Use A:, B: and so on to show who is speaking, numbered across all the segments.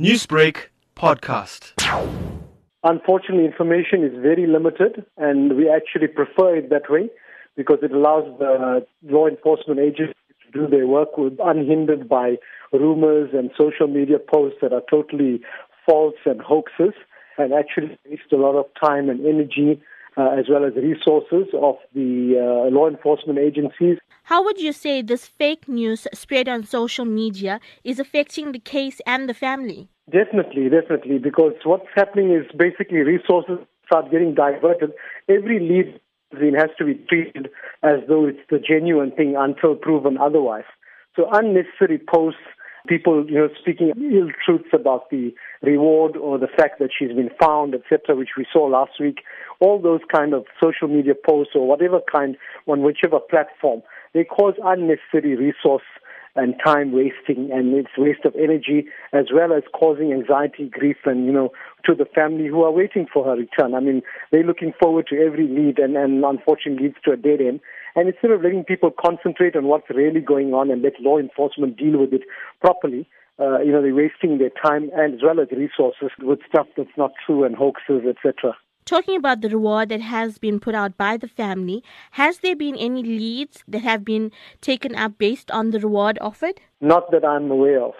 A: Newsbreak podcast.
B: Unfortunately, information is very limited, and we actually prefer it that way because it allows the law enforcement agencies to do their work with, unhindered by rumors and social media posts that are totally false and hoaxes, and actually waste a lot of time and energy uh, as well as resources of the uh, law enforcement agencies.
C: How would you say this fake news spread on social media is affecting the case and the family?
B: Definitely, definitely, because what's happening is basically resources start getting diverted. Every lead has to be treated as though it's the genuine thing until proven otherwise. So unnecessary posts, people you know speaking ill truths about the reward or the fact that she's been found, etc., which we saw last week. All those kind of social media posts or whatever kind on whichever platform, they cause unnecessary resource and time wasting and it's waste of energy as well as causing anxiety, grief and, you know, to the family who are waiting for her return. I mean, they're looking forward to every lead and, and unfortunately leads to a dead end. And instead of letting people concentrate on what's really going on and let law enforcement deal with it properly, uh, you know, they're wasting their time and as well as resources with stuff that's not true and hoaxes, etc.
C: Talking about the reward that has been put out by the family, has there been any leads that have been taken up based on the reward offered?
B: Not that I'm aware of.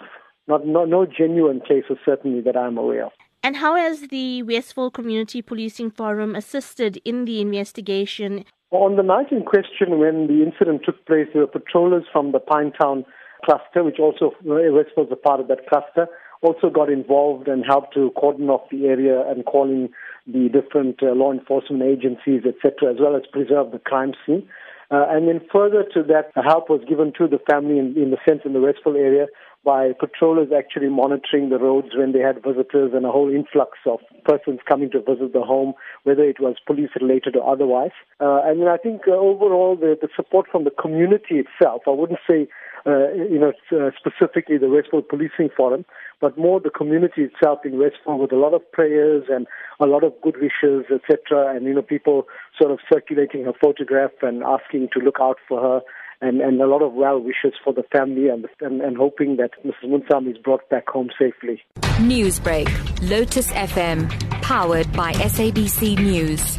B: Not, no, no genuine cases, certainly, that I'm aware of.
C: And how has the Westville Community Policing Forum assisted in the investigation?
B: On the night in question, when the incident took place, there were patrollers from the Pinetown cluster, which also uh, Westville was a part of that cluster, also got involved and helped to cordon off the area and calling the different uh, law enforcement agencies, etc., as well as preserve the crime scene. Uh, and then further to that, help was given to the family in, in the sense in the Westville area by patrollers actually monitoring the roads when they had visitors and a whole influx of persons coming to visit the home, whether it was police related or otherwise. Uh, and I think uh, overall the, the support from the community itself, I wouldn't say uh, you know, uh, specifically the Westville Policing Forum, but more the community itself in Westville with a lot of prayers and a lot of good wishes, etc. And, you know, people sort of circulating her photograph and asking to look out for her and, and a lot of well wishes for the family and, and, and hoping that Mrs. Moonsamy is brought back home safely.
D: Newsbreak, Lotus FM, powered by SABC News.